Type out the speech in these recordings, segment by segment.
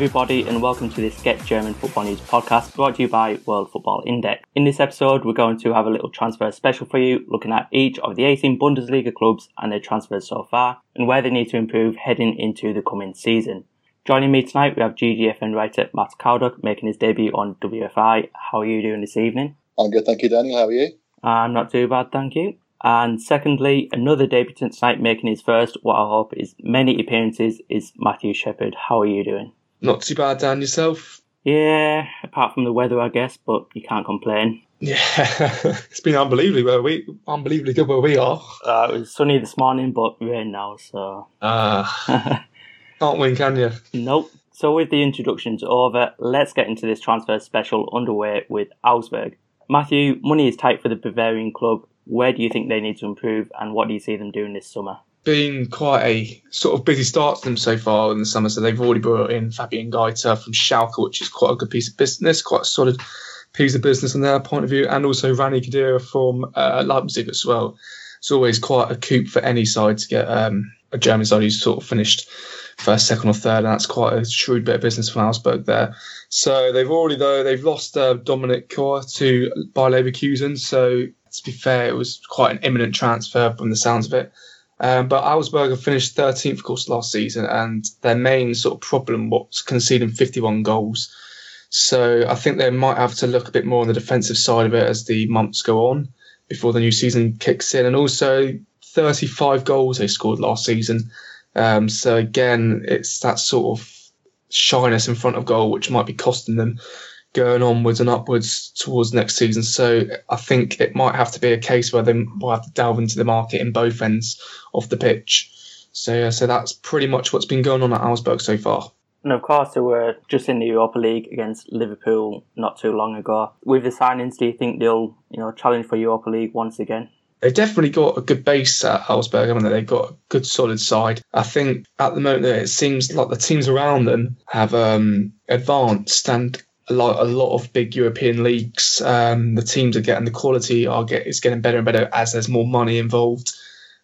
Everybody, and welcome to this Get German Football News podcast brought to you by World Football Index. In this episode, we're going to have a little transfer special for you, looking at each of the 18 Bundesliga clubs and their transfers so far, and where they need to improve heading into the coming season. Joining me tonight, we have GGFN writer Matt Cowduck making his debut on WFI. How are you doing this evening? I'm good, thank you, Daniel. How are you? I'm not too bad, thank you. And secondly, another debutant tonight making his first, what I hope is many appearances, is Matthew Shepherd. How are you doing? Not too bad, Dan. Yourself? Yeah, apart from the weather, I guess, but you can't complain. Yeah, it's been unbelievably where we unbelievably good where we are. Uh, it was sunny this morning, but rain now, so. Ah, can't win, can you? Nope. So with the introductions over, let's get into this transfer special underway with Augsburg. Matthew, money is tight for the Bavarian club. Where do you think they need to improve, and what do you see them doing this summer? Been quite a sort of busy start to them so far in the summer. So they've already brought in Fabian Giefer from Schalke, which is quite a good piece of business, quite a solid piece of business from their point of view, and also Rani Khedira from uh, Leipzig as well. It's always quite a coup for any side to get um, a German side who's sort of finished first, second, or third, and that's quite a shrewd bit of business from Augsburg there. So they've already though they've lost uh, Dominic Kohr to Bayer Leverkusen. So to be fair, it was quite an imminent transfer from the sounds of it. Um, but Augsburg have finished 13th, of course, last season, and their main sort of problem was conceding 51 goals. So I think they might have to look a bit more on the defensive side of it as the months go on before the new season kicks in. And also, 35 goals they scored last season. Um, so again, it's that sort of shyness in front of goal which might be costing them going onwards and upwards towards next season. So I think it might have to be a case where they will have to delve into the market in both ends of the pitch. So yeah, so that's pretty much what's been going on at Augsburg so far. And of course, they were just in the Europa League against Liverpool not too long ago. With the signings, do you think they'll, you know, challenge for Europa League once again? They've definitely got a good base at Augsburg, haven't they? They've got a good solid side. I think at the moment it seems like the teams around them have um, advanced and a lot, a lot of big European leagues. Um, the teams are getting the quality are get is getting better and better as there's more money involved,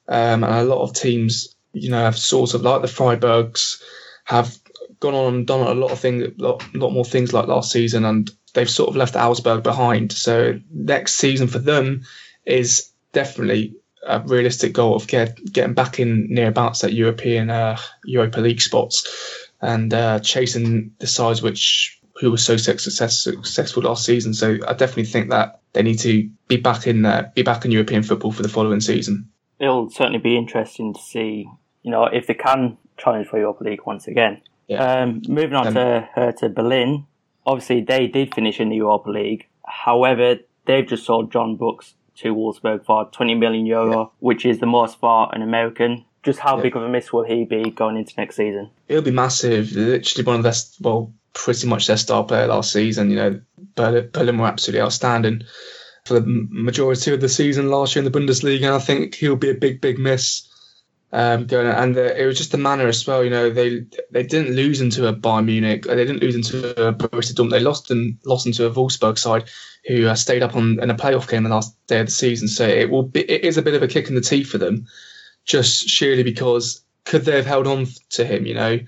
um, and a lot of teams, you know, have sort of like the Freiburgs have gone on and done a lot of things, a lot, lot more things like last season, and they've sort of left Augsburg behind. So next season for them is definitely a realistic goal of get, getting back in near about that European uh, Europa League spots and uh, chasing the sides which who was so success, successful last season. So I definitely think that they need to be back in uh, be back in European football for the following season. It'll certainly be interesting to see, you know, if they can challenge for Europa League once again. Yeah. Um, moving on um, to Hertha Berlin, obviously they did finish in the Europa League. However, they've just sold John Brooks to Wolfsburg for 20 million euro, yeah. which is the most for an American. Just how yeah. big of a miss will he be going into next season? It'll be massive. Literally one of the best, well, pretty much their star player last season. You know, Berlin were absolutely outstanding for the majority of the season last year in the Bundesliga, and I think he'll be a big, big miss. Um, going and the, it was just the manner as well. You know, they they didn't lose into a Bayern Munich, they didn't lose into a Borussia Dortmund. They lost and lost into a Wolfsburg side who uh, stayed up on in a playoff game the last day of the season. So it will be it is a bit of a kick in the teeth for them, just surely because could they have held on to him? You know,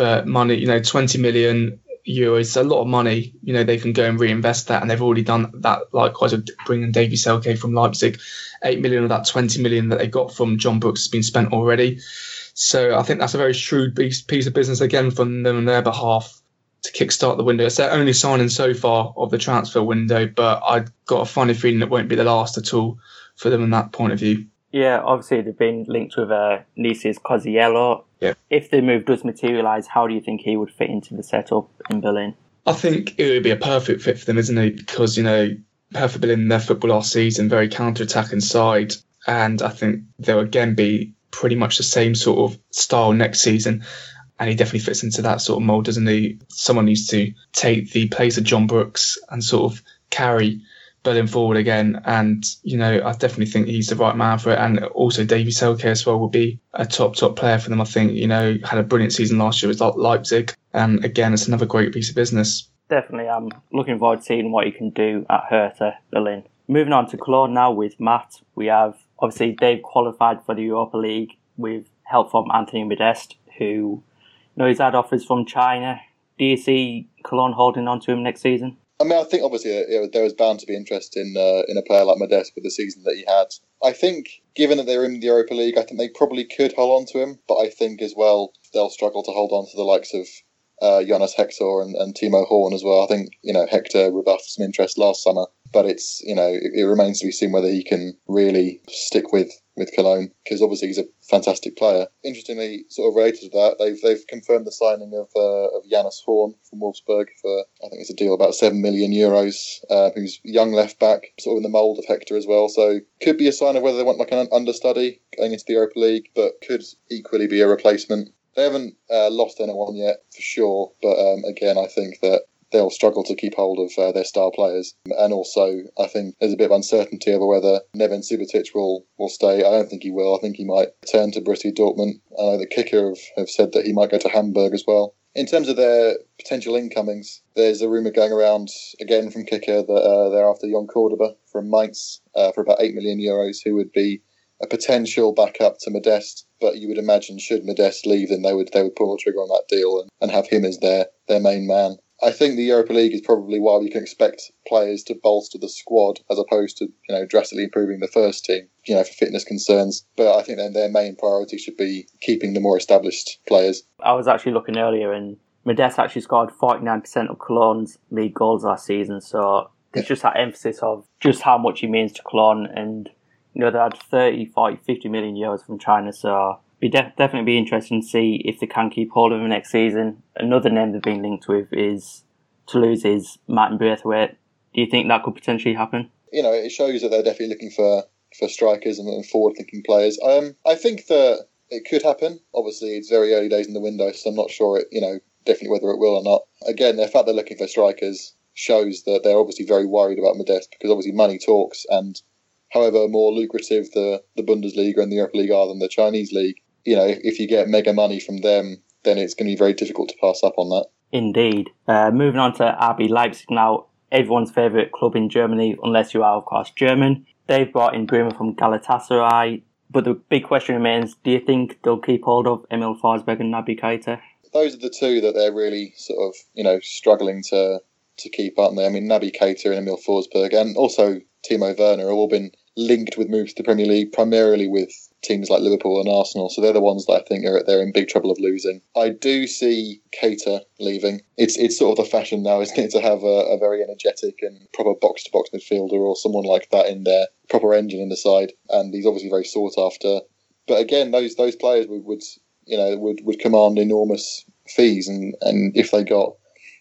but money, you know, 20 million euros, a lot of money. You know, they can go and reinvest that, and they've already done that. Likewise, with bringing Davie Selke from Leipzig, eight million of that 20 million that they got from John Brooks has been spent already. So I think that's a very shrewd piece, piece of business again from them on their behalf to kickstart the window. It's their only signing so far of the transfer window, but I've got a funny feeling it won't be the last at all for them in that point of view. Yeah, obviously they've been linked with uh, Nice's Koziello. Yeah. If the move does materialise, how do you think he would fit into the setup in Berlin? I think it would be a perfect fit for them, isn't it? Because, you know, Hertha Berlin, their football last season, very counter-attacking side. And I think they'll again be pretty much the same sort of style next season. And he definitely fits into that sort of mould, doesn't he? Someone needs to take the place of John Brooks and sort of carry Berlin forward again. And, you know, I definitely think he's the right man for it. And also Davie Selke as well will be a top, top player for them. I think, you know, had a brilliant season last year with Leipzig. And again, it's another great piece of business. Definitely. I'm looking forward to seeing what he can do at Hertha Berlin. Moving on to Cologne now with Matt. We have, obviously, they've qualified for the Europa League with help from Anthony Modeste, who, you know, he's had offers from China, Do you see Cologne holding on to him next season? I mean, I think obviously uh, there was bound to be interest in uh, in a player like Modeste with the season that he had. I think, given that they're in the Europa League, I think they probably could hold on to him. But I think as well they'll struggle to hold on to the likes of uh, Jonas Hector and, and Timo Horn as well. I think you know Hector rebuffed some interest last summer, but it's you know it, it remains to be seen whether he can really stick with with Cologne because obviously he's a fantastic player. Interestingly, sort of related to that, they've they've confirmed the signing of uh, of Jonas Horn from Wolfsburg for I think it's a deal about seven million euros. Uh, who's young left back, sort of in the mould of Hector as well. So could be a sign of whether they want like an understudy going into the Europa League, but could equally be a replacement they haven't uh, lost anyone yet for sure, but um, again, I think that they'll struggle to keep hold of uh, their star players. And also, I think there's a bit of uncertainty over whether Neven Subotic will, will stay. I don't think he will. I think he might turn to Borussia Dortmund. I know the kicker have, have said that he might go to Hamburg as well. In terms of their potential incomings, there's a rumour going around again from Kicker that uh, they're after Jhon Cordoba from Mainz uh, for about 8 million euros, who would be a potential backup to Modeste. But you would imagine, should Modeste leave, then they would they would pull the trigger on that deal and, and have him as their, their main man. I think the Europa League is probably why we can expect players to bolster the squad as opposed to you know drastically improving the first team, you know, for fitness concerns. But I think then their main priority should be keeping the more established players. I was actually looking earlier, and Modeste actually scored 49% of Cologne's league goals last season. So there's yeah. just that emphasis of just how much he means to Cologne and you know, they had 30, 40, 50 million euros from China, so be def- definitely be interesting to see if they can keep hold of him next season. Another name they've been linked with is Toulouse's Martin Braithwaite. Do you think that could potentially happen? You know, it shows that they're definitely looking for, for strikers and, and forward thinking players. Um, I think that it could happen. Obviously, it's very early days in the window, so I'm not sure, it, you know, definitely whether it will or not. Again, the fact they're looking for strikers shows that they're obviously very worried about Modeste because obviously money talks and however more lucrative the, the Bundesliga and the Europa League are than the Chinese league, you know, if, you get mega money from them, then it's going to be very difficult to pass up on that. Indeed. Uh, moving on to RB Leipzig now, everyone's favourite club in Germany, unless you are, of course, German. They've brought in Bruma from Galatasaray, but the big question remains: Do you think they'll keep hold of Emil Forsberg and Naby Keita? Those are the two that they're really sort of, you know, struggling to to keep, aren't they? I mean, Naby Keita and Emil Forsberg, and also Timo Werner have all been linked with moves to the Premier League, primarily with teams like Liverpool and Arsenal. So they're the ones that I think are they're in big trouble of losing. I do see Keita leaving. It's it's sort of the fashion now, isn't it, to have a, a very energetic and proper box to box midfielder or someone like that in there, proper engine in the side, and he's obviously very sought after. But again, those those players would, would you know would, would command enormous fees, and, and if they got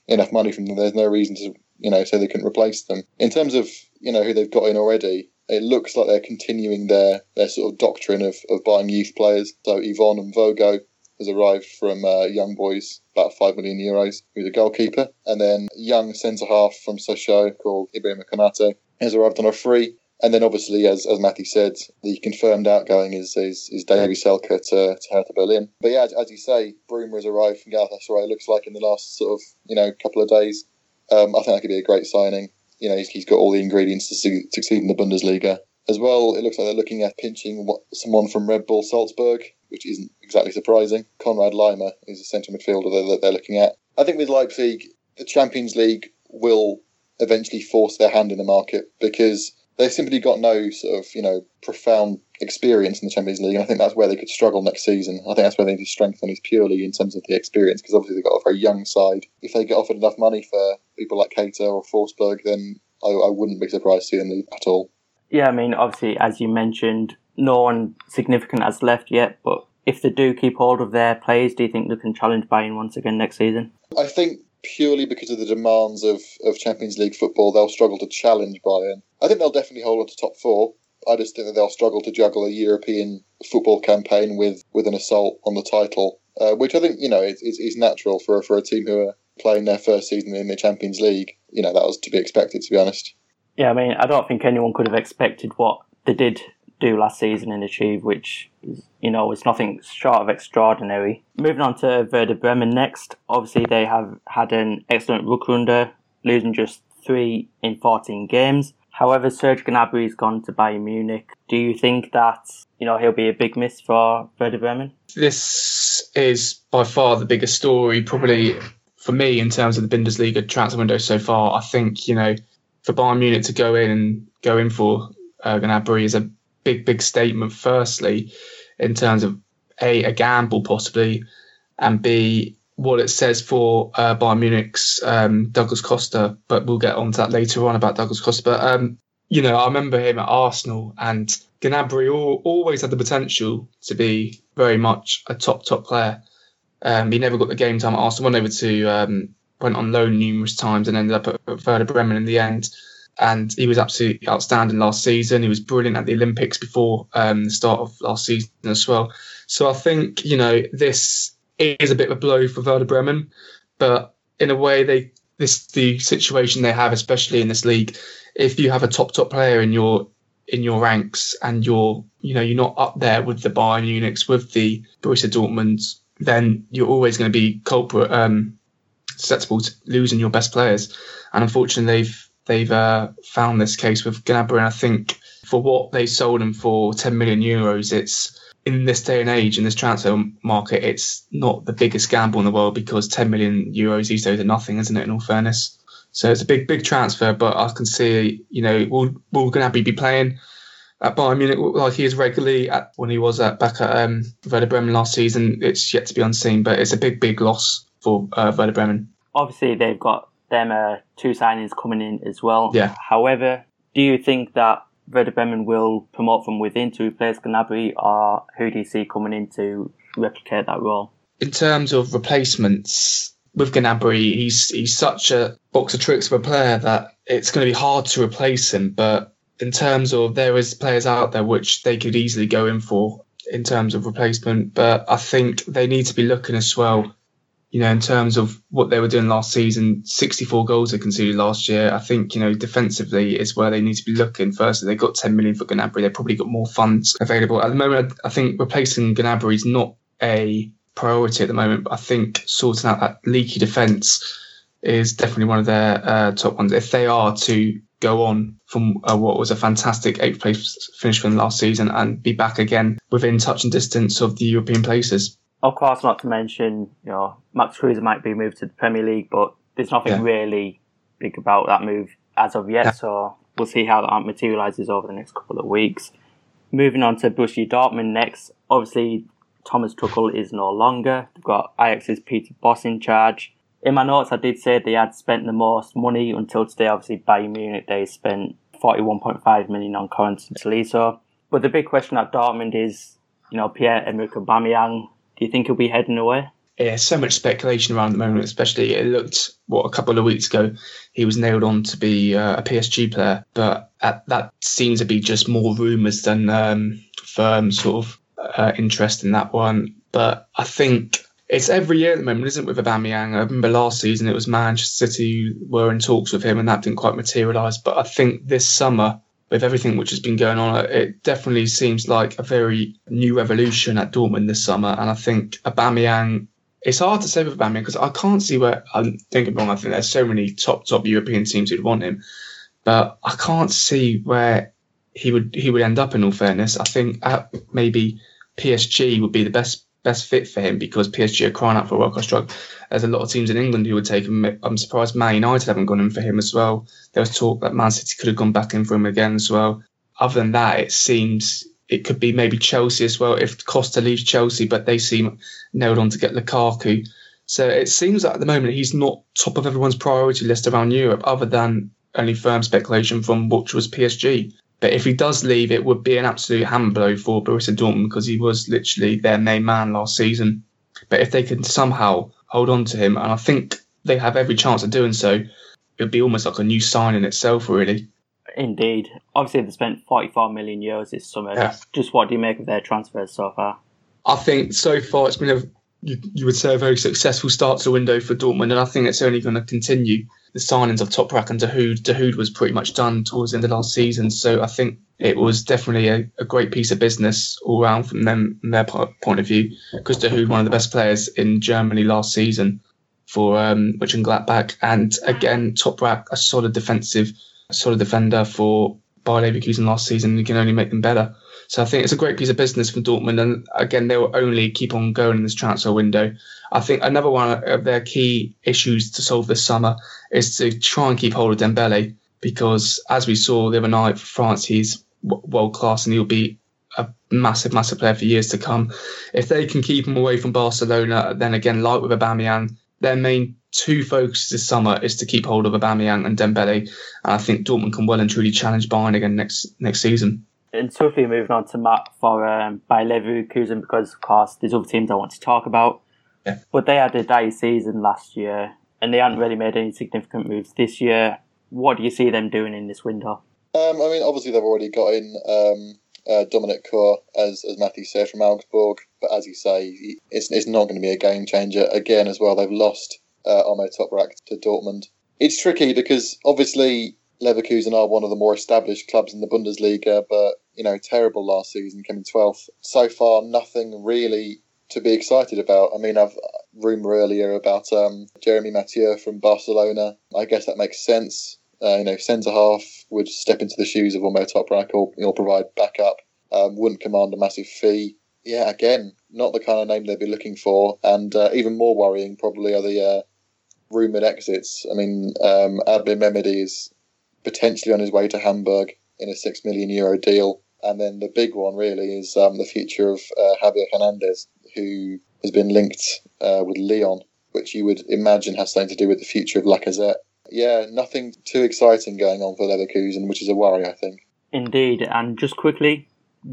enough money from them, there's no reason to you know say they couldn't replace them. In terms of you know who they've got in already, it looks like they're continuing their, their sort of doctrine of, of buying youth players. So Yvon Mvogo has arrived from uh, Young Boys, about 5 million euros, who's a goalkeeper. And then young centre half from Sochaux called Ibrahim Konate has arrived on a free. And then obviously, as, as Matthew said, the confirmed outgoing is is, is Davie Selke to, to Hertha Berlin. But yeah, as, as you say, Bruma has arrived from Galatasaray, looks like in the last sort of, you know, couple of days. Um, I think that could be a great signing you know, he's, he's got all the ingredients to succeed in the Bundesliga. As well, it looks like they're looking at pinching someone from Red Bull Salzburg, which isn't exactly surprising. Konrad Laimer is a centre midfielder that they're looking at. I think with Leipzig, the Champions League will eventually force their hand in the market because they've simply got no sort of, you know, profound experience in the Champions League. And I think that's where they could struggle next season. I think that's where they need to strengthen is purely in terms of the experience because obviously they've got a very young side. If they get offered enough money for people like Keita or Forsberg, then I, I wouldn't be surprised to see them leave at all. Yeah, I mean, obviously, as you mentioned, no one significant has left yet, but if they do keep hold of their players, do you think they can challenge Bayern once again next season? I think purely because of the demands of, of Champions League football, they'll struggle to challenge Bayern. I think they'll definitely hold on to top four. I just think that they'll struggle to juggle a European football campaign with, with an assault on the title, uh, which I think you know is, is, is natural for for a team who are playing their first season in the Champions League. You know that was to be expected, to be honest. Yeah, I mean, I don't think anyone could have expected what they did do last season and achieve, which is, you know was nothing short of extraordinary. Moving on to Werder Bremen next. Obviously, they have had an excellent Rückrunde, losing just three in 14 games. However, Serge Gnabry has gone to Bayern Munich. Do you think that you know he'll be a big miss for Werder Bremen? This is by far the biggest story, probably for me, in terms of the Bundesliga transfer window so far, I think you know for Bayern Munich to go in and go in for uh, Gnabry is a big, big statement. Firstly, in terms of a a gamble possibly, and b what it says for uh, Bayern Munich's um, Douglas Costa. But we'll get on to that later on about Douglas Costa. But um, you know, I remember him at Arsenal and Gnabry all, always had the potential to be very much a top top player. Um, he never got the game time at Arsenal. Went over to um, went on loan numerous times and ended up at, at Werder Bremen in the end. And he was absolutely outstanding last season. He was brilliant at the Olympics before um, the start of last season as well. So I think you know this is a bit of a blow for Werder Bremen, but in a way they this the situation they have, especially in this league. If you have a top top player in your in your ranks and you're you know you're not up there with the Bayern Munichs with the Borussia Dortmunds, then you're always going to be culprit um, susceptible to losing your best players. And unfortunately, they've they've uh, found this case with Gnabry. And I think for what they sold him for 10 million euros, it's in this day and age in this transfer market, it's not the biggest gamble in the world because 10 million euros these days are nothing, isn't it? In all fairness, so it's a big, big transfer. But I can see, you know, will will Gnabry be playing at Bayern Munich like he is regularly at when he was at back at um, Werder Bremen last season? It's yet to be unseen, but it's a big, big loss for uh, Werder Bremen. Obviously, they've got them uh, two signings coming in as well. Yeah. However, do you think that Werder Bremen will promote from within to replace Gnabry, or who do you see coming in to replicate that role? In terms of replacements with Gnabry, he's he's such a box of tricks of a player that it's going to be hard to replace him. But in terms of there is players out there which they could easily go in for in terms of replacement, but I think they need to be looking as well you know, in terms of what they were doing last season, 64 goals they conceded last year. I think, you know, defensively is where they need to be looking. Firstly, they got 10 million for Gnabry. They probably got more funds available. At the moment, I think replacing Gnabry is not a priority at the moment, but I think sorting out that leaky defence is definitely one of their uh, top ones. If they are to go on from uh, what was a fantastic eighth place finish from last season and be back again within touch and distance of the European places. Of course, not to mention, you know, Max Kruse might be moved to the Premier League, but there's nothing yeah. really big about that move as of yet. Yeah. So we'll see how that materialises over the next couple of weeks. Moving on to Borussia Dortmund next. Obviously, Thomas Tuchel is no longer. They've got Ajax's Peter Bosz in charge. In my notes, I did say they had spent the most money until today. Obviously, Bayern Munich, they spent 41.5 million on Corentin Tolisso. But the big question at Dortmund is, you know, Pierre-Emerick Aubameyang do you think he'll be heading away? Yeah, so much speculation around the moment, especially it looked, what, a couple of weeks ago, he was nailed on to be uh, a PSG player, but at, that seems to be just more rumours than um, firm sort of uh, interest in that one. But I think it's every year at the moment, isn't it, with Aubameyang? I remember last season it was Manchester City were in talks with him and that didn't quite materialise. But I think this summer with everything which has been going on, it definitely seems like a very new revolution at Dortmund this summer. And I think Aubameyang, it's hard to say with Aubameyang because I can't see where I'm thinking wrong. I think there's so many top top European teams who'd want him, but I can't see where he would he would end up. In all fairness, I think maybe PSG would be the best best fit for him because PSG are crying out for a World Cup strike. There's a lot of teams in England who would take him. I'm surprised Man United haven't gone in for him as well. There was talk that Man City could have gone back in for him again as well. Other than that, it seems it could be maybe Chelsea as well if Costa leaves Chelsea, but they seem nailed on to get Lukaku. So it seems that at the moment he's not top of everyone's priority list around Europe, other than only firm speculation from which was PSG. But if he does leave, it would be an absolute hand blow for Borussia Dortmund because he was literally their main man last season. But if they can somehow hold on to him, and I think they have every chance of doing so, it would be almost like a new sign in itself, really. Indeed. Obviously, they spent 44 million euros this summer. Yeah. Just what do you make of their transfers so far? I think so far it's been a you, you would say a very successful start to the window for Dortmund, and I think it's only going to continue the signings of Toprak and Dahoud. Dahoud was pretty much done towards the end of last season, so I think it was definitely a, a great piece of business all round from them from their point of view. Because Dahoud, one of the best players in Germany last season for um, Gladbach, and again Toprak, a solid defensive, solid defender for Bayer Leverkusen last season. You can only make them better. So I think it's a great piece of business for Dortmund. And again, they will only keep on going in this transfer window. I think another one of their key issues to solve this summer is to try and keep hold of Dembele because, as we saw the other night for France, he's world class and he'll be a massive, massive player for years to come. If they can keep him away from Barcelona, then again, like with Aubameyang, their main two focuses this summer is to keep hold of Aubameyang and Dembele. And I think Dortmund can well and truly challenge Bayern again next next season. And swiftly moving on to Matt for um, Bayer Leverkusen because of course there's other teams I want to talk about. Yeah. But they had a dire season last year and they haven't really made any significant moves this year. What do you see them doing in this window? Um, I mean, obviously they've already got in um, uh, Dominic Kohr, as as Matthew said from Augsburg, but as you say, it's it's not going to be a game changer again as well. They've lost uh, Ömer Toprak to Dortmund. It's tricky because obviously Leverkusen are one of the more established clubs in the Bundesliga, but you know, terrible last season, coming 12th. So far, nothing really to be excited about. I mean, I've rumor earlier about um, Jeremy Mathieu from Barcelona. I guess that makes sense. Uh, you know, centre half would step into the shoes of Ömer Toprak or provide backup. Um, wouldn't command a massive fee. Yeah, again, not the kind of name they'd be looking for. And uh, even more worrying, probably, are the uh, rumoured exits. I mean, um, Admir Mehmedi is potentially on his way to Hamburg in a six million euro deal. And then the big one really is um, the future of uh, Javier Hernandez, who has been linked uh, with Lyon, which you would imagine has something to do with the future of Lacazette. Yeah, nothing too exciting going on for Leverkusen, which is a worry, I think. Indeed, and just quickly,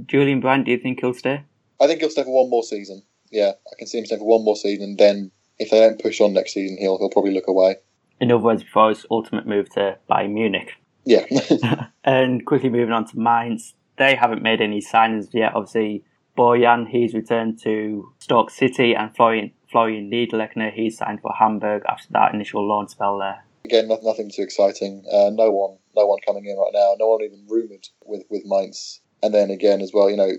Julian Brandt, do you think he'll stay? I think he'll stay for one more season. Yeah, I can see him staying for one more season. And then, if they don't push on next season, he'll he'll probably look away. In other words, before his ultimate move to Bayern Munich. Yeah. and quickly moving on to Mainz, they haven't made any signings yet. Obviously, Bojan, he's returned to Stoke City, and Florian, Florian Niederlechner, he's signed for Hamburg after that initial loan spell there. Again, nothing too exciting. Uh, no one, no one coming in right now. No one even rumored with with Mainz. And then again, as well, you know,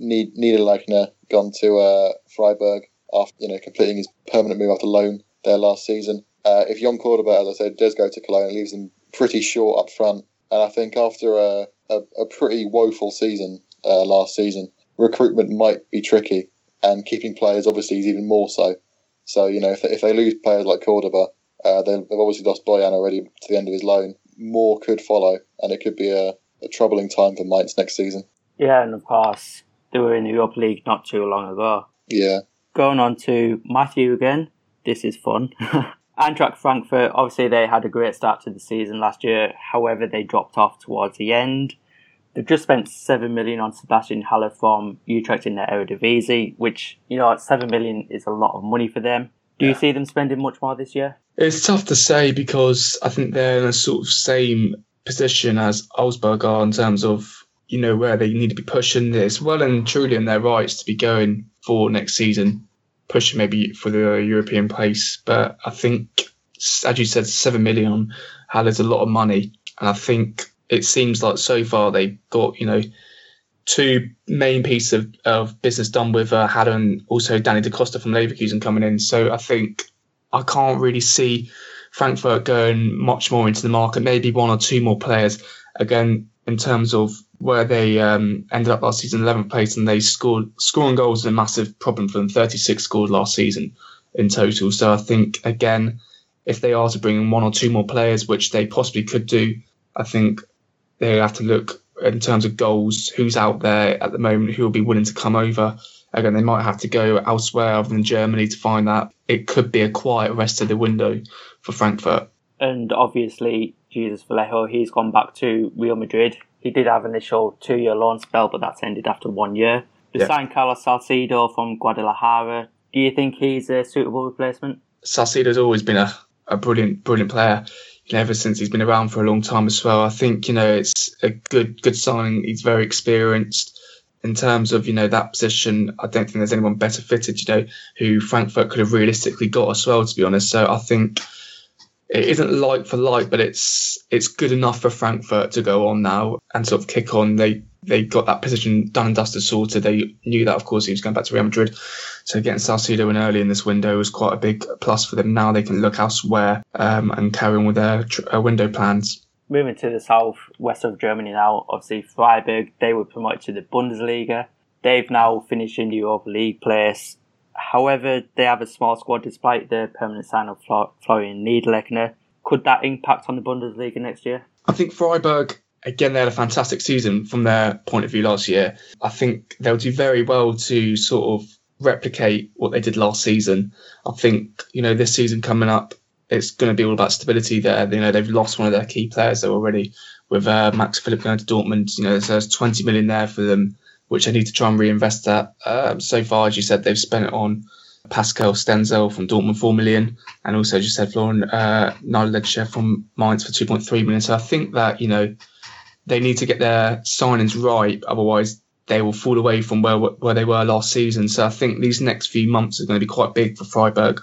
Niederlechner gone to uh, Freiburg after you know completing his permanent move after loan there last season. Uh, if Jhon Cordoba, as I said, does go to Cologne, it leaves them pretty short up front. And I think after a, a, a pretty woeful season uh, last season, recruitment might be tricky, and keeping players obviously is even more so. So you know, if they, if they lose players like Cordoba, uh, they've obviously lost Bojan already to the end of his loan. More could follow, and it could be a, a troubling time for Mainz next season. Yeah, and of course they were in the Europa League not too long ago. Yeah. Going on to Matthew again. This is fun. Eintracht Frankfurt, obviously they had a great start to the season last year. However, they dropped off towards the end. They've just spent seven million on Sebastian Haller from Utrecht in their Eredivisie, which you know seven million is a lot of money for them. Do you see them spending much more this year? It's tough to say because I think they're in a sort of same position as Augsburg are in terms of you know where they need to be pushing this well and truly in their rights to be going for next season, pushing maybe for the European place. But I think, as you said, seven million Haller's a lot of money, and I think it seems like so far they've got you know two main pieces of, of business done with uh, and also Danny Da Costa from Leverkusen coming in. So I think I can't really see Frankfurt going much more into the market. Maybe one or two more players. Again, in terms of where they um, ended up last season, 11th place, and they scored scoring goals is a massive problem for them. 36 scored last season in total. So I think again, if they are to bring in one or two more players, which they possibly could do, I think they have to look in terms of goals, who's out there at the moment, who will be willing to come over. Again, they might have to go elsewhere other than Germany to find that. It could be a quiet rest of the window for Frankfurt. And obviously, Jesus Vallejo, he's gone back to Real Madrid. He did have an initial two year loan spell, but that's ended after one year. They Yeah. signed Carlos Salcedo from Guadalajara. Do you think he's a suitable replacement? Salcedo's always been a, a brilliant, brilliant player. You know, ever since he's been around for a long time as well. I think you know it's a good, good signing. He's very experienced in terms of you know that position. I don't think there's anyone better fitted. You know, who Frankfurt could have realistically got as well. To be honest, so I think it isn't like for like, but it's it's good enough for Frankfurt to go on now and sort of kick on. They they got that position done and dusted sorted. They knew that, of course, he was going back to Real Madrid. So getting Salcedo in early in this window was quite a big plus for them. Now they can look elsewhere um, and carry on with their tr- uh, window plans. moving to the south west of Germany now, obviously Freiburg, they were promoted to the Bundesliga. They've now finished in the Europa League place. However, they have a small squad despite the permanent sign of Florian Niederlechner. Could that impact on the Bundesliga next year? I think Freiburg, again, they had a fantastic season from their point of view last year. I think they'll do very well to sort of replicate what they did last season. I think, you know, this season coming up, it's going to be all about stability there. You know, they've lost one of their key players already with uh, Max Philipp going to Dortmund. You know, there's 20 million there for them, which they need to try and reinvest that. Um, so far, as you said, they've spent it on Pascal Stenzel from Dortmund, 4 million, and also just said Florian uh, Niederlechner from Mainz for 2.3 million. So I think that, you know, they need to get their signings right. Otherwise, they will fall away from where where they were last season. So I think these next few months are going to be quite big for Freiburg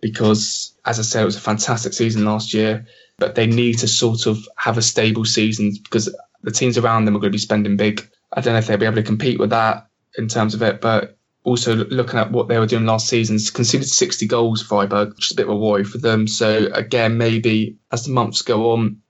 because, as I said, it was a fantastic season last year, but they need to sort of have a stable season because the teams around them are going to be spending big. I don't know if they'll be able to compete with that in terms of it, but also looking at what they were doing last season, conceded 60 goals, Freiburg, which is a bit of a worry for them. So again, maybe as the months go on,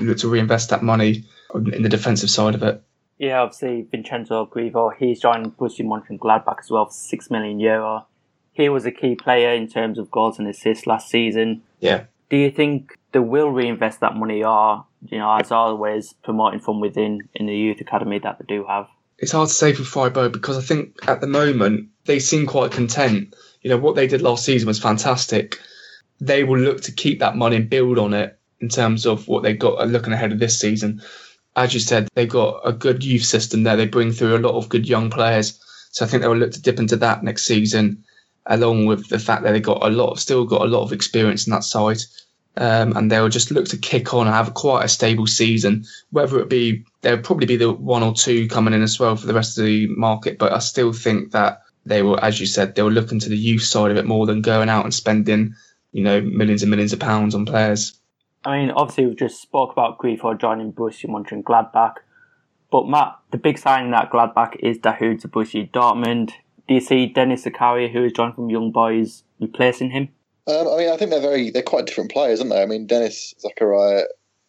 look to reinvest that money in the defensive side of it. Yeah, obviously Vincenzo Grifo, he's joined Borussia Mönchengladbach as well for six million euro he was a key player in terms of goals and assists last season. Yeah. Do you think they will reinvest that money or, you know, as always, promoting from within in the youth academy that they do have? It's hard to say for Freiburg because I think at the moment they seem quite content. You know, what they did last season was fantastic. They will look to keep that money and build on it in terms of what they've got uh, looking ahead of this season. As you said, they've got a good youth system there. They bring through a lot of good young players. So I think they will look to dip into that next season along with the fact that they got a lot, still got a lot of experience in that side. Um, and they'll just look to kick on and have quite a stable season. Whether it be, there'll probably be the one or two coming in as well for the rest of the market, but I still think that they will, as you said, they will look into the youth side of it more than going out and spending, you know, millions and millions of pounds on players. I mean, obviously, we've just spoke about Grifo joining Borussia Mönchengladbach, but Matt, the big signing that Gladbach is Dahoud to Borussia Dortmund do you see Denis Zakaria, who has joined from Young Boys, replacing him? Um, I mean, I think they're very they're quite different players, aren't they? I mean, Dennis Zakaria,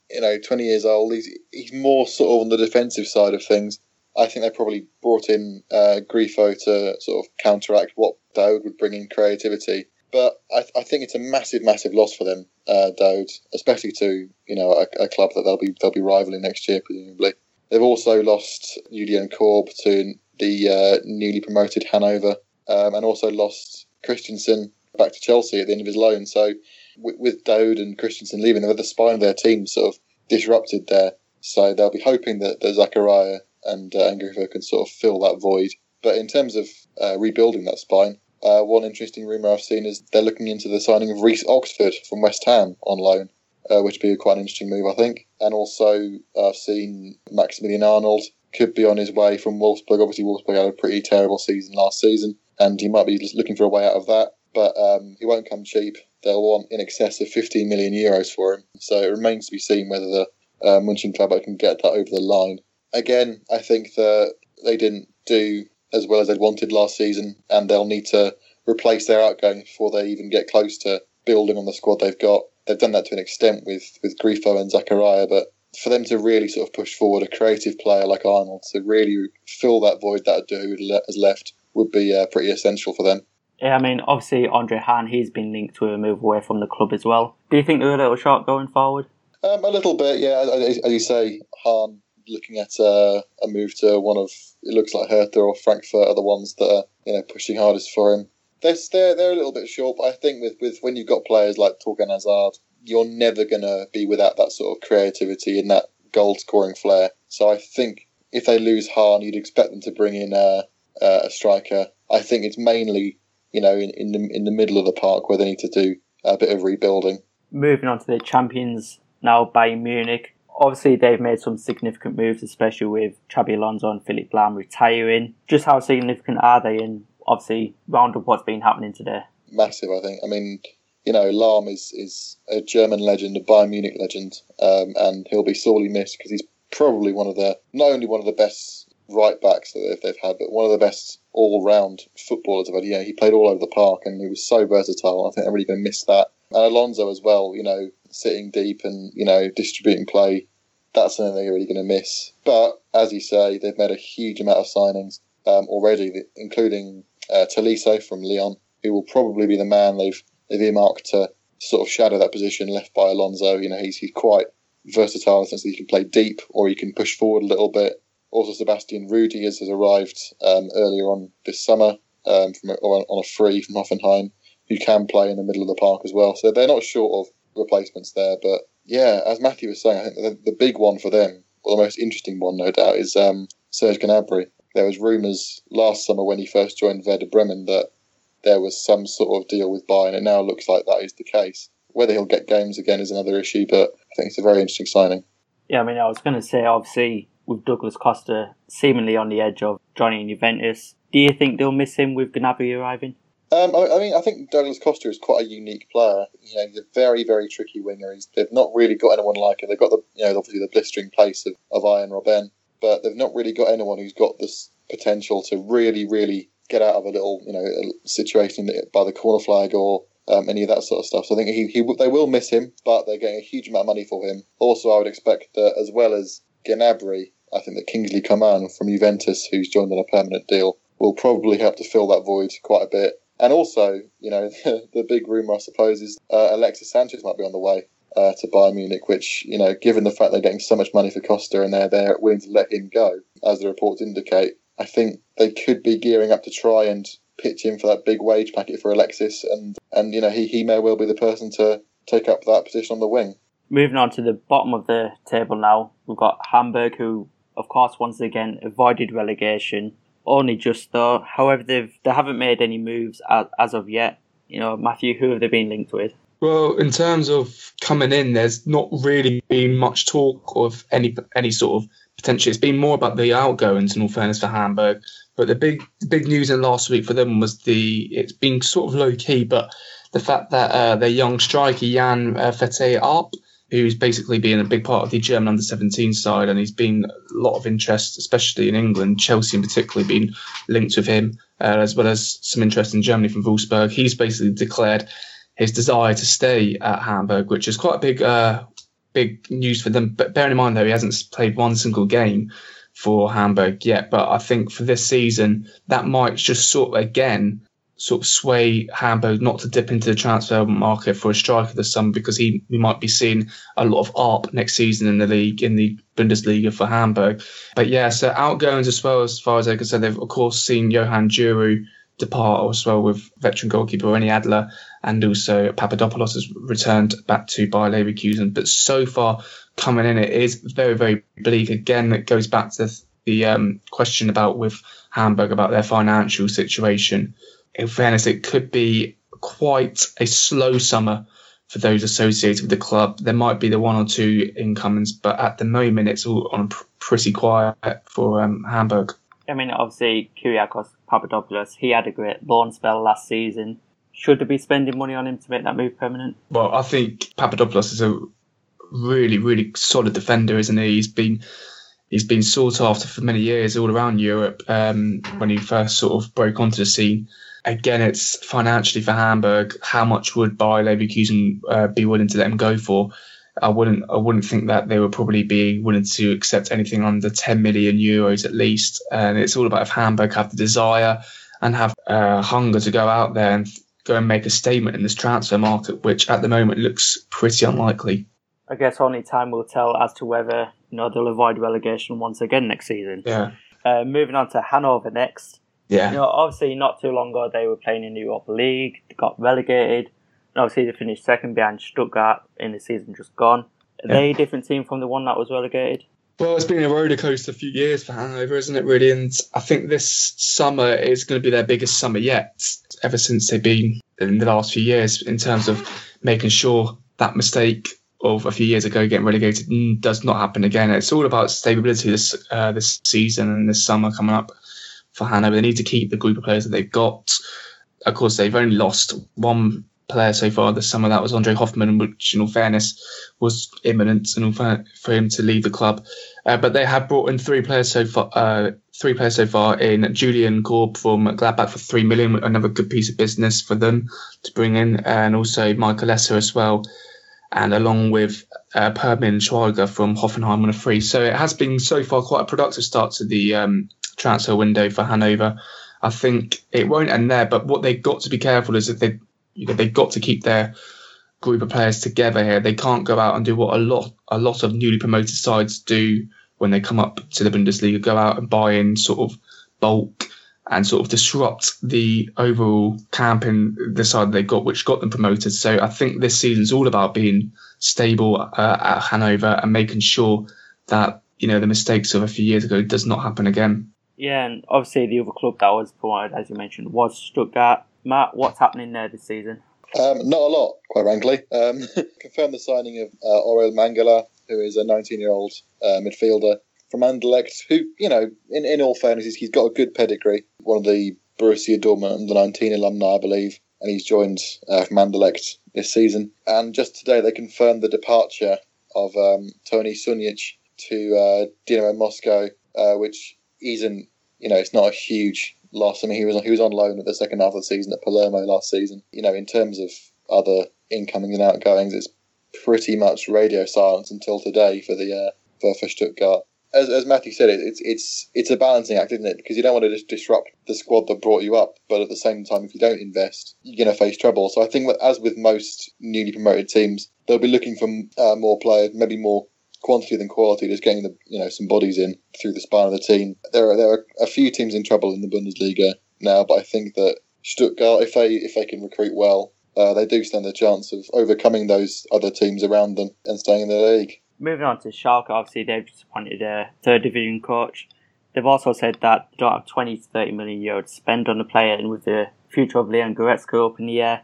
you know, twenty years old, he's he's more sort of on the defensive side of things. I think they probably brought in uh, Grifo to sort of counteract what Dahoud would bring in creativity. But I, I think it's a massive, massive loss for them, uh, Dahoud, especially to you know a, a, club that they'll be they'll be rivaling next year, presumably. They've also lost Julian Korb to the uh, newly promoted Hanover, um, and also lost Christensen back to Chelsea at the end of his loan. So with, with Dahoud and Christensen leaving, the spine of their team sort of disrupted there. So they'll be hoping that, that Zakaria and, uh, Grifo can sort of fill that void. But in terms of uh, rebuilding that spine, uh, one interesting rumour I've seen is they're looking into the signing of Reece Oxford from West Ham on loan, uh, which would be quite an interesting move, I think. And also, I've seen Maximilian Arnold could be on his way from Wolfsburg. Obviously, Wolfsburg had a pretty terrible season last season, and he might be looking for a way out of that. But um, he won't come cheap. They'll want in excess of 15 million euros for him. So it remains to be seen whether the uh, club can get that over the line. Again, I think that they didn't do as well as they'd wanted last season, and they'll need to replace their outgoing before they even get close to building on the squad they've got. They've done that to an extent with with Grifo and Zakaria, but for them to really sort of push forward a creative player like Arnold to really fill that void that Dahoud has left would be uh, pretty essential for them. Yeah, I mean, obviously Andre Hahn, he's been linked to a move away from the club as well. Do you think they're a little short going forward? Um, a little bit, yeah. As, as you say, Hahn looking at uh, a move to one of it looks like Hertha or Frankfurt are the ones that are you know pushing hardest for him. They're they're, they're a little bit short, but I think with, with when you've got players like Thorgan Hazard you're never going to be without that sort of creativity and that goal scoring flair. So I think if they lose Hahn, you'd expect them to bring in a, a striker. I think it's mainly, you know, in, in, the in the middle of the park where they need to do a bit of rebuilding. Moving on to the champions now, Bayern Munich. Obviously, they've made some significant moves, especially with Xabi Alonso and Philipp Lahm retiring. Just how significant are they? And obviously, round up what's been happening today. Massive, I think. I mean, you know, Lahm is, is a German legend, a Bayern Munich legend, um, and he'll be sorely missed because he's probably one of the not only one of the best right backs that they've had, but one of the best all round footballers they've had. Yeah, he played all over the park and he was so versatile. I think really going to miss that. And Alonso as well, you know, sitting deep and you know distributing play that's something they're really going to miss. But as you say, they've made a huge amount of signings um, already, including uh, Tolisso from Lyon, who will probably be the man they've they've earmarked to sort of shadow that position left by Alonso. You know, he's he's quite versatile in the sense that he can play deep or he can push forward a little bit. Also, Sebastian Rudy has, has arrived um, earlier on this summer um, from on, on a free from Hoffenheim, who can play in the middle of the park as well. So they're not short of replacements there. But yeah, as Matthew was saying, I think the, the big one for them, or the most interesting one, no doubt, is um, Serge Gnabry. There was rumours last summer when he first joined Werder Bremen that there was some sort of deal with Bayern. It now looks like that is the case. Whether he'll get games again is another issue, but I think it's a very interesting signing. Yeah, I mean, I was going to say, obviously, with Douglas Costa seemingly on the edge of joining Juventus, do you think they'll miss him with Gnabry arriving? Um, I, I, mean, I think Douglas Costa is quite a unique player. You know, he's a very, very tricky winger. He's, they've not really got anyone like him. They've got the, you know, obviously the blistering pace of, of Arjen Robben, but they've not really got anyone who's got this potential to really, really get out of a little, you know, situation by the corner flag or um, any of that sort of stuff. So I think he, he they will miss him, but they're getting a huge amount of money for him. Also, I would expect that as well as Gnabry, I think that Kingsley Coman from Juventus, who's joined on a permanent deal, will probably help to fill that void quite a bit. And also, you know, the, the big rumour, I suppose, is uh, Alexis Sanchez might be on the way uh, to Bayern Munich, which, you know, given the fact they're getting so much money for Costa and they're, they're willing to let him go, as the reports indicate, I think they could be gearing up to try and pitch in for that big wage packet for Alexis, and and you know he, he may well be the person to take up that position on the wing. Moving on to the bottom of the table now, we've got Hamburg, who of course once again avoided relegation, only just though. However, they've they haven't made any moves as, as of yet. You know, Matthew, who have they been linked with? Well, in terms of coming in, there's not really been much talk of any any sort of potential. It's been more about the outgoings, in all fairness, for Hamburg. But the big big news in last week for them was the it's been sort of low key, but the fact that uh, their young striker Jan uh, Fiete Arp, who's basically been a big part of the German under 17 side, and he's been a lot of interest, especially in England. Chelsea in particular been linked with him, uh, as well as some interest in Germany from Wolfsburg. He's basically declared his desire to stay at Hamburg, which is quite a big uh, big news for them. But bearing in mind though, he hasn't played one single game for Hamburg yet. But I think for this season, that might just sort of again sort of sway Hamburg not to dip into the transfer market for a striker this summer because he we might be seeing a lot of ARP next season in the league in the Bundesliga for Hamburg. But yeah, so outgoings as well as far as I can say, they've of course seen Johan Djourou depart as well with veteran goalkeeper René Adler and also Papadopoulos has returned back to Bayer Leverkusen. But so far coming in, it is very, very bleak. Again, it goes back to the um, question about with Hamburg about their financial situation. In fairness, it could be quite a slow summer for those associated with the club. There might be the one or two incomings, but at the moment, it's all on pretty quiet for um, Hamburg. I mean, obviously, Kyriakos Papadopoulos, he had a great loan spell last season. Should they be spending money on him to make that move permanent? Well, I think Papadopoulos is a really, really solid defender, isn't he? He's been he's been sought after for many years all around Europe. Um, when he first sort of broke onto the scene, again, it's financially for Hamburg. How much would Bayer Leverkusen uh, be willing to let him go for? I wouldn't. I wouldn't think that they would probably be willing to accept anything under 10 million euros at least. And it's all about if Hamburg have the desire and have uh, hunger to go out there and go and make a statement in this transfer market, which at the moment looks pretty unlikely. I guess only time will tell as to whether you know they'll avoid relegation once again next season. Yeah. Uh, moving on to Hanover next. Yeah. You know, obviously not too long ago they were playing in the Europa League. They got relegated. And obviously they finished second behind Stuttgart in the season just gone. Are yeah. they a different team from the one that was relegated? Well, it's been a roller coaster a few years for Hanover, isn't it, really? And I think this summer is going to be their biggest summer yet, ever since they've been in the last few years, in terms of making sure that mistake of a few years ago getting relegated does not happen again. It's all about stability this uh, this season and this summer coming up for Hanover. They need to keep the group of players that they've got. Of course, they've only lost one player so far this summer. That was Andre Hoffmann, which, in all fairness, was imminent and for him to leave the club. Uh, but they have brought in three players so far. Uh, three players so far in Julian Korb from Gladbach for three million, another good piece of business for them to bring in, and also Michael Esser as well. And along with uh, Pirmin Schwegler from Hoffenheim on a free. So it has been so far quite a productive start to the um, transfer window for Hanover. I think it won't end there, but what they've got to be careful is that they, you know, they've got to keep their group of players together here. They can't go out and do what a lot a lot of newly promoted sides do when they come up to the Bundesliga, go out and buy in sort of bulk and sort of disrupt the overall camp in the side they got, which got them promoted. So I think this season's all about being stable uh, at Hanover and making sure that you know the mistakes of a few years ago does not happen again. Yeah, and obviously the other club that was promoted, as you mentioned, was Stuttgart. Matt, what's happening there this season? Um, not a lot, quite frankly. Um, confirmed the signing of uh, Mangala, who is a 19-year-old uh, midfielder from Anderlecht, who, you know, in, in all fairness, he's got a good pedigree. One of the Borussia Dortmund under 19 alumni, I believe, and he's joined uh, from Anderlecht this season. And just today, they confirmed the departure of um, Toni Sunjic to uh, Dynamo Moscow, uh, which isn't, you know, it's not a huge loss. I mean, he was he was on loan at the second half of the season at Palermo last season. You know, in terms of other incomings and outgoings, it's pretty much radio silence until today for the uh, for, for Stuttgart. As, as Matthew said, it, it's it's it's a balancing act, isn't it? Because you don't want to just disrupt the squad that brought you up, but at the same time, if you don't invest, you're going to face trouble. So I think, as with most newly promoted teams, they'll be looking for uh, more players, maybe more quantity than quality, just getting the you know some bodies in through the spine of the team. There are there are a few teams in trouble in the Bundesliga now, but I think that Stuttgart, if they if they can recruit well, uh, they do stand a chance of overcoming those other teams around them and staying in the league. Moving on to Schalke, obviously they've just appointed a third division coach. They've also said that they don't have 20 to 30 million euros to spend on the player, and with the future of Leon Goretzka up in the air,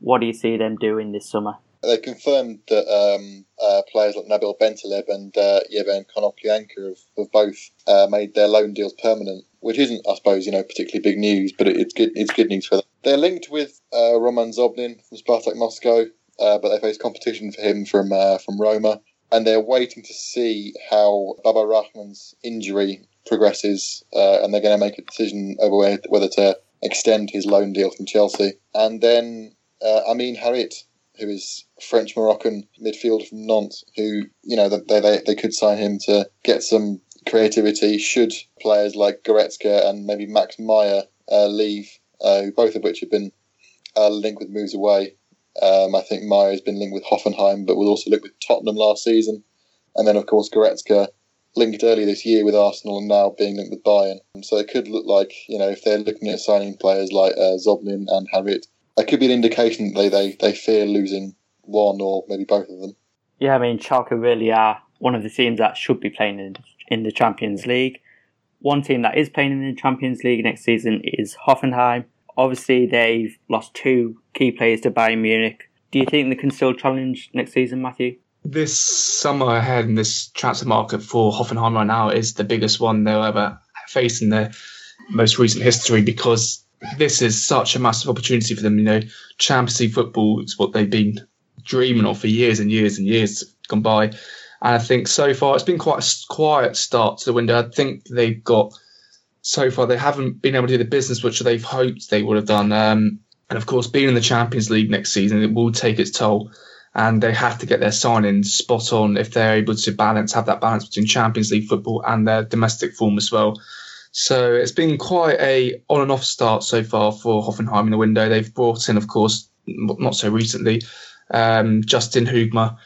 what do you see them doing this summer? They confirmed that um, uh, players like Nabil Bentaleb and uh, Yevhen Konoplyanka have, have both uh, made their loan deals permanent, which isn't, I suppose, you know, particularly big news, but it, it's good. It's good news for them. They're linked with uh, Roman Zobnin from Spartak Moscow, uh, but they face competition for him from uh, from Roma, and they're waiting to see how Baba Rahman's injury progresses, uh, and they're going to make a decision over whether to extend his loan deal from Chelsea, and then Amin Harit who is French Moroccan midfielder from Nantes, who you know they, they they could sign him to get some creativity. Should players like Goretzka and maybe Max Meyer uh, leave, uh, both of which have been uh, linked with moves away. Um, I think Meyer has been linked with Hoffenheim, but was also linked with Tottenham last season, and then of course Goretzka linked earlier this year with Arsenal and now being linked with Bayern. So it could look like you know if they're looking at signing players like uh, Zobnin and Harit that could be an indication that they, they, they fear losing one or maybe both of them. Yeah, I mean, Schalke really are one of the teams that should be playing in, in the Champions League. One team that is playing in the Champions League next season is Hoffenheim. Obviously, they've lost two key players to Bayern Munich. Do you think they can still challenge next season, Matthew? This summer ahead in this transfer market for Hoffenheim right now is the biggest one they'll ever face in their most recent history because this is such a massive opportunity for them. You know, Champions League football is what they've been dreaming of for years and years and years gone by. And I think so far it's been quite a quiet start to the window. I think they've got so far they haven't been able to do the business which they've hoped they would have done. Um, and of course, being in the Champions League next season, it will take its toll. And they have to get their signing spot on if they're able to balance, have that balance between Champions League football and their domestic form as well. So it's been quite a on and off start so far for Hoffenheim in the window. They've brought in, of course, not so recently, um, Justin Hoogma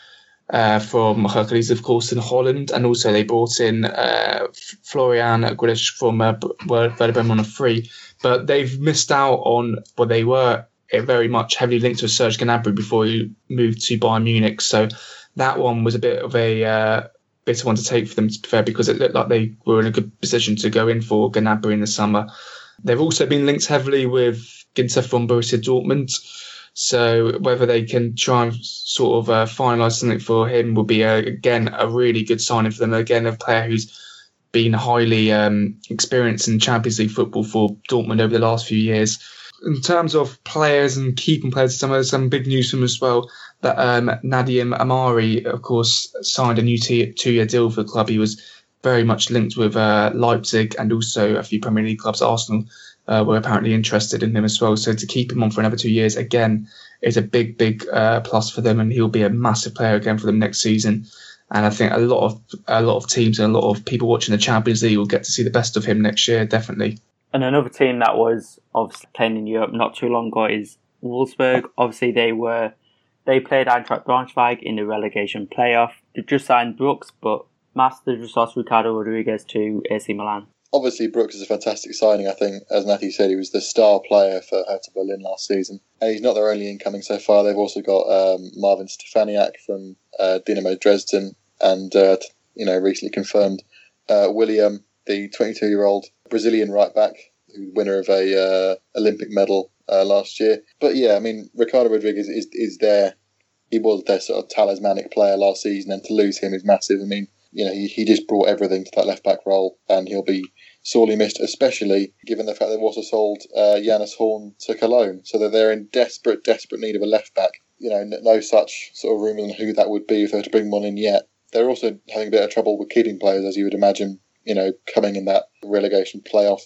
uh, from Hercules, of course, in Holland, and also they brought in uh, Florian Grillitsch from uh, Werder Bremen on a free. But they've missed out on what well, they were very much heavily linked to Serge Gnabry before he moved to Bayern Munich. So that one was a bit of a uh, bitter one to take for them, to be fair, because it looked like they were in a good position to go in for Gnabry in the summer. They've also been linked heavily with Ginter from Borussia Dortmund. So whether they can try and sort of uh, finalise something for him will be, a, again, a really good signing for them. Again, a player who's been highly um, experienced in Champions League football for Dortmund over the last few years. In terms of players and keeping players, some some big news from as well that um, Nadiem Amiri, of course, signed a new t- two-year deal for the club. He was very much linked with uh, Leipzig and also a few Premier League clubs, Arsenal uh, were apparently interested in him as well. So to keep him on for another two years again is a big, big uh, plus for them, and he'll be a massive player again for them next season. And I think a lot of a lot of teams and a lot of people watching the Champions League will get to see the best of him next year, definitely. And another team that was obviously playing in Europe not too long ago is Wolfsburg. Obviously, they were they played Eintracht Braunschweig in the relegation playoff. They just signed Brooks, but Master just lost Ricardo Rodriguez to AC Milan. Obviously, Brooks is a fantastic signing. I think, as Matthew said, he was the star player for Hertha Berlin last season, and he's not their only incoming so far. They've also got um, Marvin Stefaniak from uh, Dynamo Dresden, and uh, you know, recently confirmed uh, William, the 22-year-old Brazilian right back, winner of a uh, Olympic medal uh, last year. But yeah, I mean, Ricardo Rodriguez is is there. He was their sort of talismanic player last season, and to lose him is massive. I mean, you know, he, he just brought everything to that left back role, and he'll be sorely missed, especially given the fact they've also sold uh, Jannes Horn to Cologne, so that they're in desperate, desperate need of a left back. You know, no such sort of rumour on who that would be if they were to bring one in yet. They're also having a bit of trouble with keeping players, as you would imagine. You know, coming in that relegation playoff.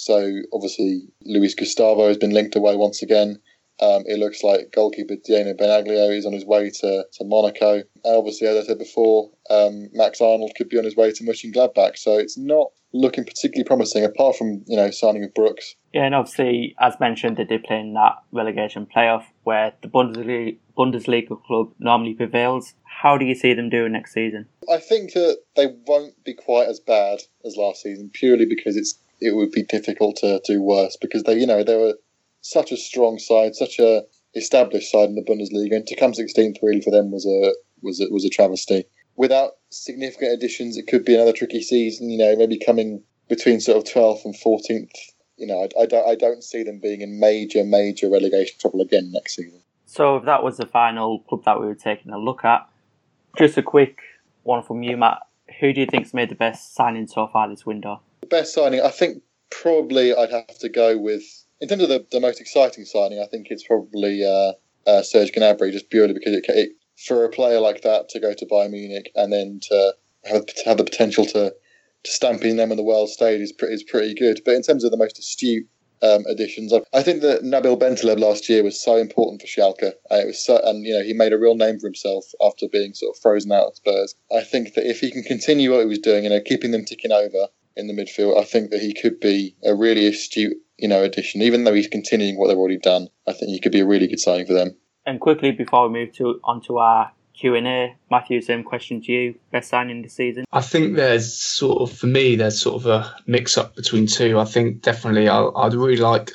So obviously, Luis Gustavo has been linked away once again. Um, it looks like goalkeeper Diego Benaglio is on his way to, to Monaco. And obviously, as I said before, um, Max Arnold could be on his way to Mönchengladbach. So it's not looking particularly promising, apart from you know signing of Brooks. Yeah, and obviously, as mentioned, they did play in that relegation playoff where the Bundesliga, Bundesliga club normally prevails. How do you see them doing next season? I think that they won't be quite as bad as last season, purely because it's it would be difficult to do worse because they, you know, they were such a strong side, such a established side in the Bundesliga, and to come 16th really for them was a was a, was a travesty. Without significant additions, it could be another tricky season. You know, maybe coming between sort of 12th and 14th. You know, I, I don't I don't see them being in major major relegation trouble again next season. So if that was the final club that we were taking a look at, just a quick one from you, Matt. Who do you think's made the best signing so far this window? Best signing, I think, probably I'd have to go with in terms of the, the most exciting signing. I think it's probably uh, uh, Serge Gnabry, just purely because it, it, for a player like that to go to Bayern Munich and then to have, have the potential to to stamp in them on the world stage is pretty, is pretty good. But in terms of the most astute um, additions, I, think that Nabil Bentaleb last year was so important for Schalke. And it was so, and you know he made a real name for himself after being sort of frozen out at Spurs. I think that if he can continue what he was doing, you know, keeping them ticking over in the midfield, I think that he could be a really astute, you know, addition. Even though he's continuing what they've already done, I think he could be a really good signing for them. And quickly before we move to onto our Q and A, Matthew, same question to you: best signing this season? I think there's sort of for me, there's sort of a mix up between two. I think definitely i would really like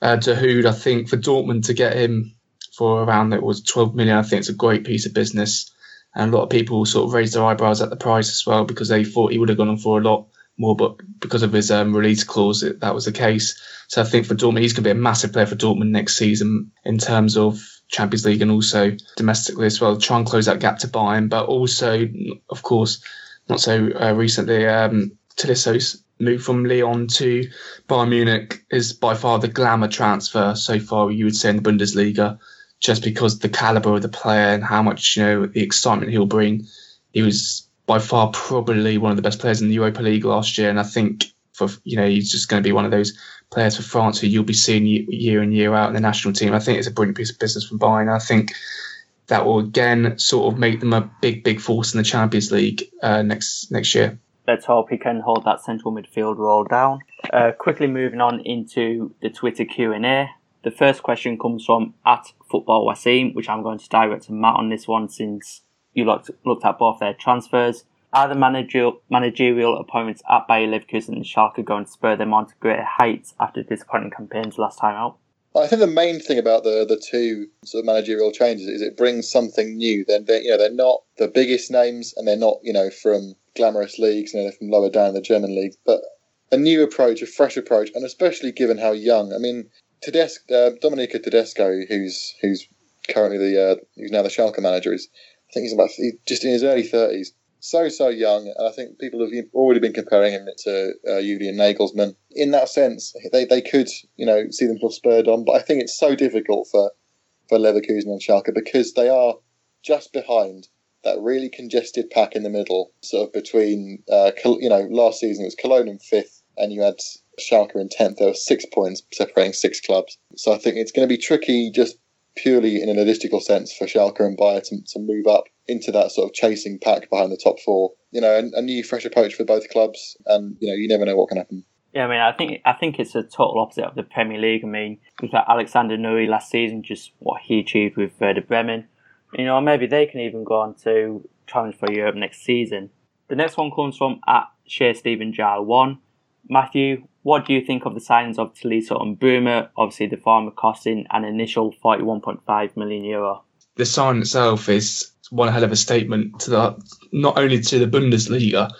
uh, Dahoud. I think for Dortmund to get him for around it was 12 million. I think it's a great piece of business. And a lot of people sort of raised their eyebrows at the price as well because they thought he would have gone on for a lot more, but because of his um, release clause, it, that was the case. So I think for Dortmund, he's going to be a massive player for Dortmund next season in terms of Champions League and also domestically as well. Try and close that gap to Bayern, but also, of course, not so uh, recently, um, Tolisso's move from Lyon to Bayern Munich is by far the glamour transfer so far, you would say, in the Bundesliga, just because the caliber of the player and how much, you know, the excitement he'll bring. He was by far probably one of the best players in the Europa League last year, and I think for you know he's just going to be one of those players for France who you'll be seeing year in year out in the national team. I think it's a brilliant piece of business from Bayern. I think that will again sort of make them a big big force in the Champions League uh, next next year. Let's hope he can hold that central midfield role down. Uh, quickly moving on into the Twitter Q and A. The first question comes from at Football Wasim, which I'm going to direct to Matt on this one since you looked, looked at both their transfers. Are the managerial, managerial appointments at Bayer Leverkusen and Schalke going to spur them on to greater heights after disappointing campaigns last time out? I think the main thing about the the two sort of managerial changes is it brings something new. Then they you know they're not the biggest names and they're not you know from glamorous leagues, you know, they're from lower down the German league, but a new approach, a fresh approach, and especially given how young. I mean, Tedesco, uh, Domenico Tedesco, who's who's currently the uh, who's now the Schalke manager, is think he's about just in his early thirties. So so young, and I think people have already been comparing him to uh, Julian Nagelsmann. In that sense, they, they could you know see themselves spurred on, but I think it's so difficult for for Leverkusen and Schalke because they are just behind that really congested pack in the middle, sort of between uh, you know last season it was Cologne in fifth, and you had Schalke in 10th, there were six points separating six clubs. So I think it's going to be tricky just purely in a logistical sense for Schalke and Bayer to, to move up into that sort of chasing pack behind the top four. You know, a, a new, fresh approach for both clubs, and you know, you never know what can happen. Yeah, I mean, I think I think it's a total opposite of the Premier League. I mean, we've got Alexander Nouri last season, just what he achieved with Werder Bremen. You know, maybe they can even go on to challenge for Europe next season. The next one comes from at Share Stephen Jar One. Matthew, what do you think of the signings of Tolisso and Bruma? Obviously, the former costing an initial 41.5 million euro. The sign itself is one hell of a statement to the not only to the Bundesliga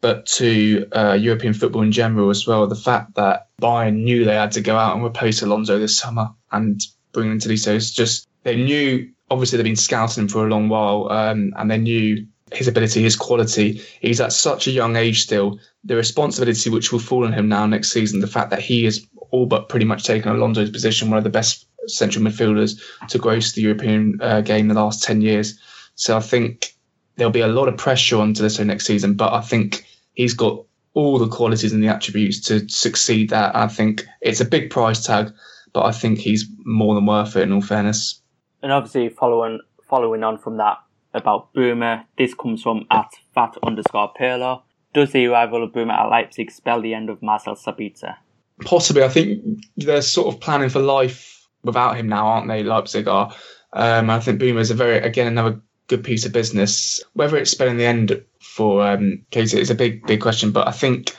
but to uh, European football in general as well. The fact that Bayern knew they had to go out and replace Alonso this summer and bring in Tolisso is just they knew. Obviously, they've been scouting for a long while, um, and they knew his ability, his quality. He's at such a young age still. The responsibility which will fall on him now next season, the fact that he is all but pretty much taken Alonso's position, one of the best central midfielders to grace the European uh, game in the last 10 years. So I think there'll be a lot of pressure on Tolisso next season, but I think he's got all the qualities and the attributes to succeed that. I think it's a big price tag, but I think he's more than worth it in all fairness. And obviously, following following on from that about Bruma, this comes from at fat underscore Perlo. Does the arrival of Bruma at Leipzig spell the end of Marcel Sabitzer? Possibly. I think they're sort of planning for life without him now, aren't they? Leipzig are. Um, I think Bruma is a very, again, another good piece of business. Whether it's spelling the end for um, Casey is a big, big question. But I think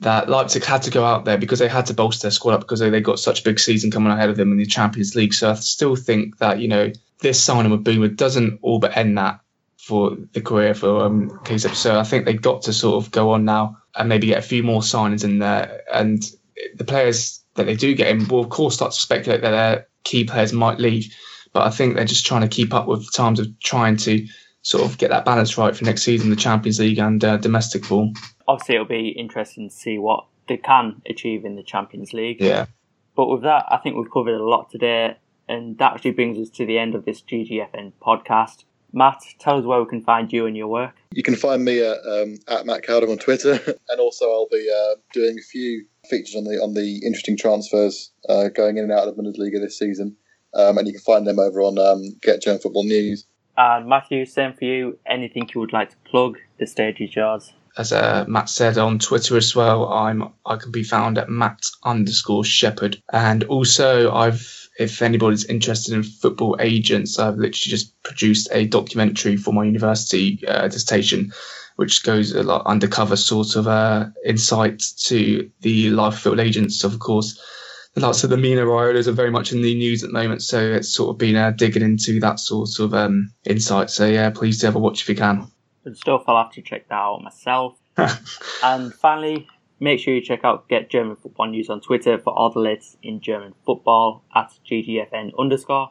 that Leipzig had to go out there because they had to bolster their squad up because they, they got such a big season coming ahead of them in the Champions League. So I still think that, you know, this signing with Bruma doesn't all but end that for the career for um. So I think they've got to sort of go on now and maybe get a few more signings in there. And the players that they do get in will, of course, start to speculate that their key players might leave. But I think they're just trying to keep up with the times of trying to sort of get that balance right for next season, the Champions League and uh, domestic form. Obviously, it'll be interesting to see what they can achieve in the Champions League. Yeah. But with that, I think we've covered a lot today, and that actually brings us to the end of this GGFN podcast. Matt, tell us where we can find you and your work. You can find me at, um, at Matt Cowdham on Twitter, and also I'll be uh, doing a few features on the on the interesting transfers uh, going in and out of the Bundesliga this season, um, and you can find them over on um, Get German Football News. And Matthew, same for you. Anything you would like to plug? The stage is yours. As uh, Matt said on Twitter as well, I'm I can be found at Matt underscore Shepherd, and also I've if anybody's interested in football agents, I've literally just produced a documentary for my university uh, dissertation, which goes a lot undercover sort of uh, insight to the life of football agents. Of course, likes of the Mino Raiola's are very much in the news at the moment, so it's sort of been uh, digging into that sort of um, insight. So yeah, please do have a watch if you can. Good stuff. I'll have to check that out myself. and finally, Make sure you check out Get German Football News on Twitter for all the latest in German football at GGFN underscore.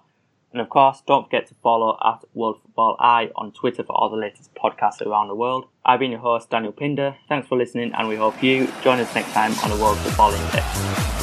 And of course, don't forget to follow at World Football Eye on Twitter for all the latest podcasts around the world. I've been your host, Daniel Pinder. Thanks for listening, and we hope you join us next time on the World Football Index.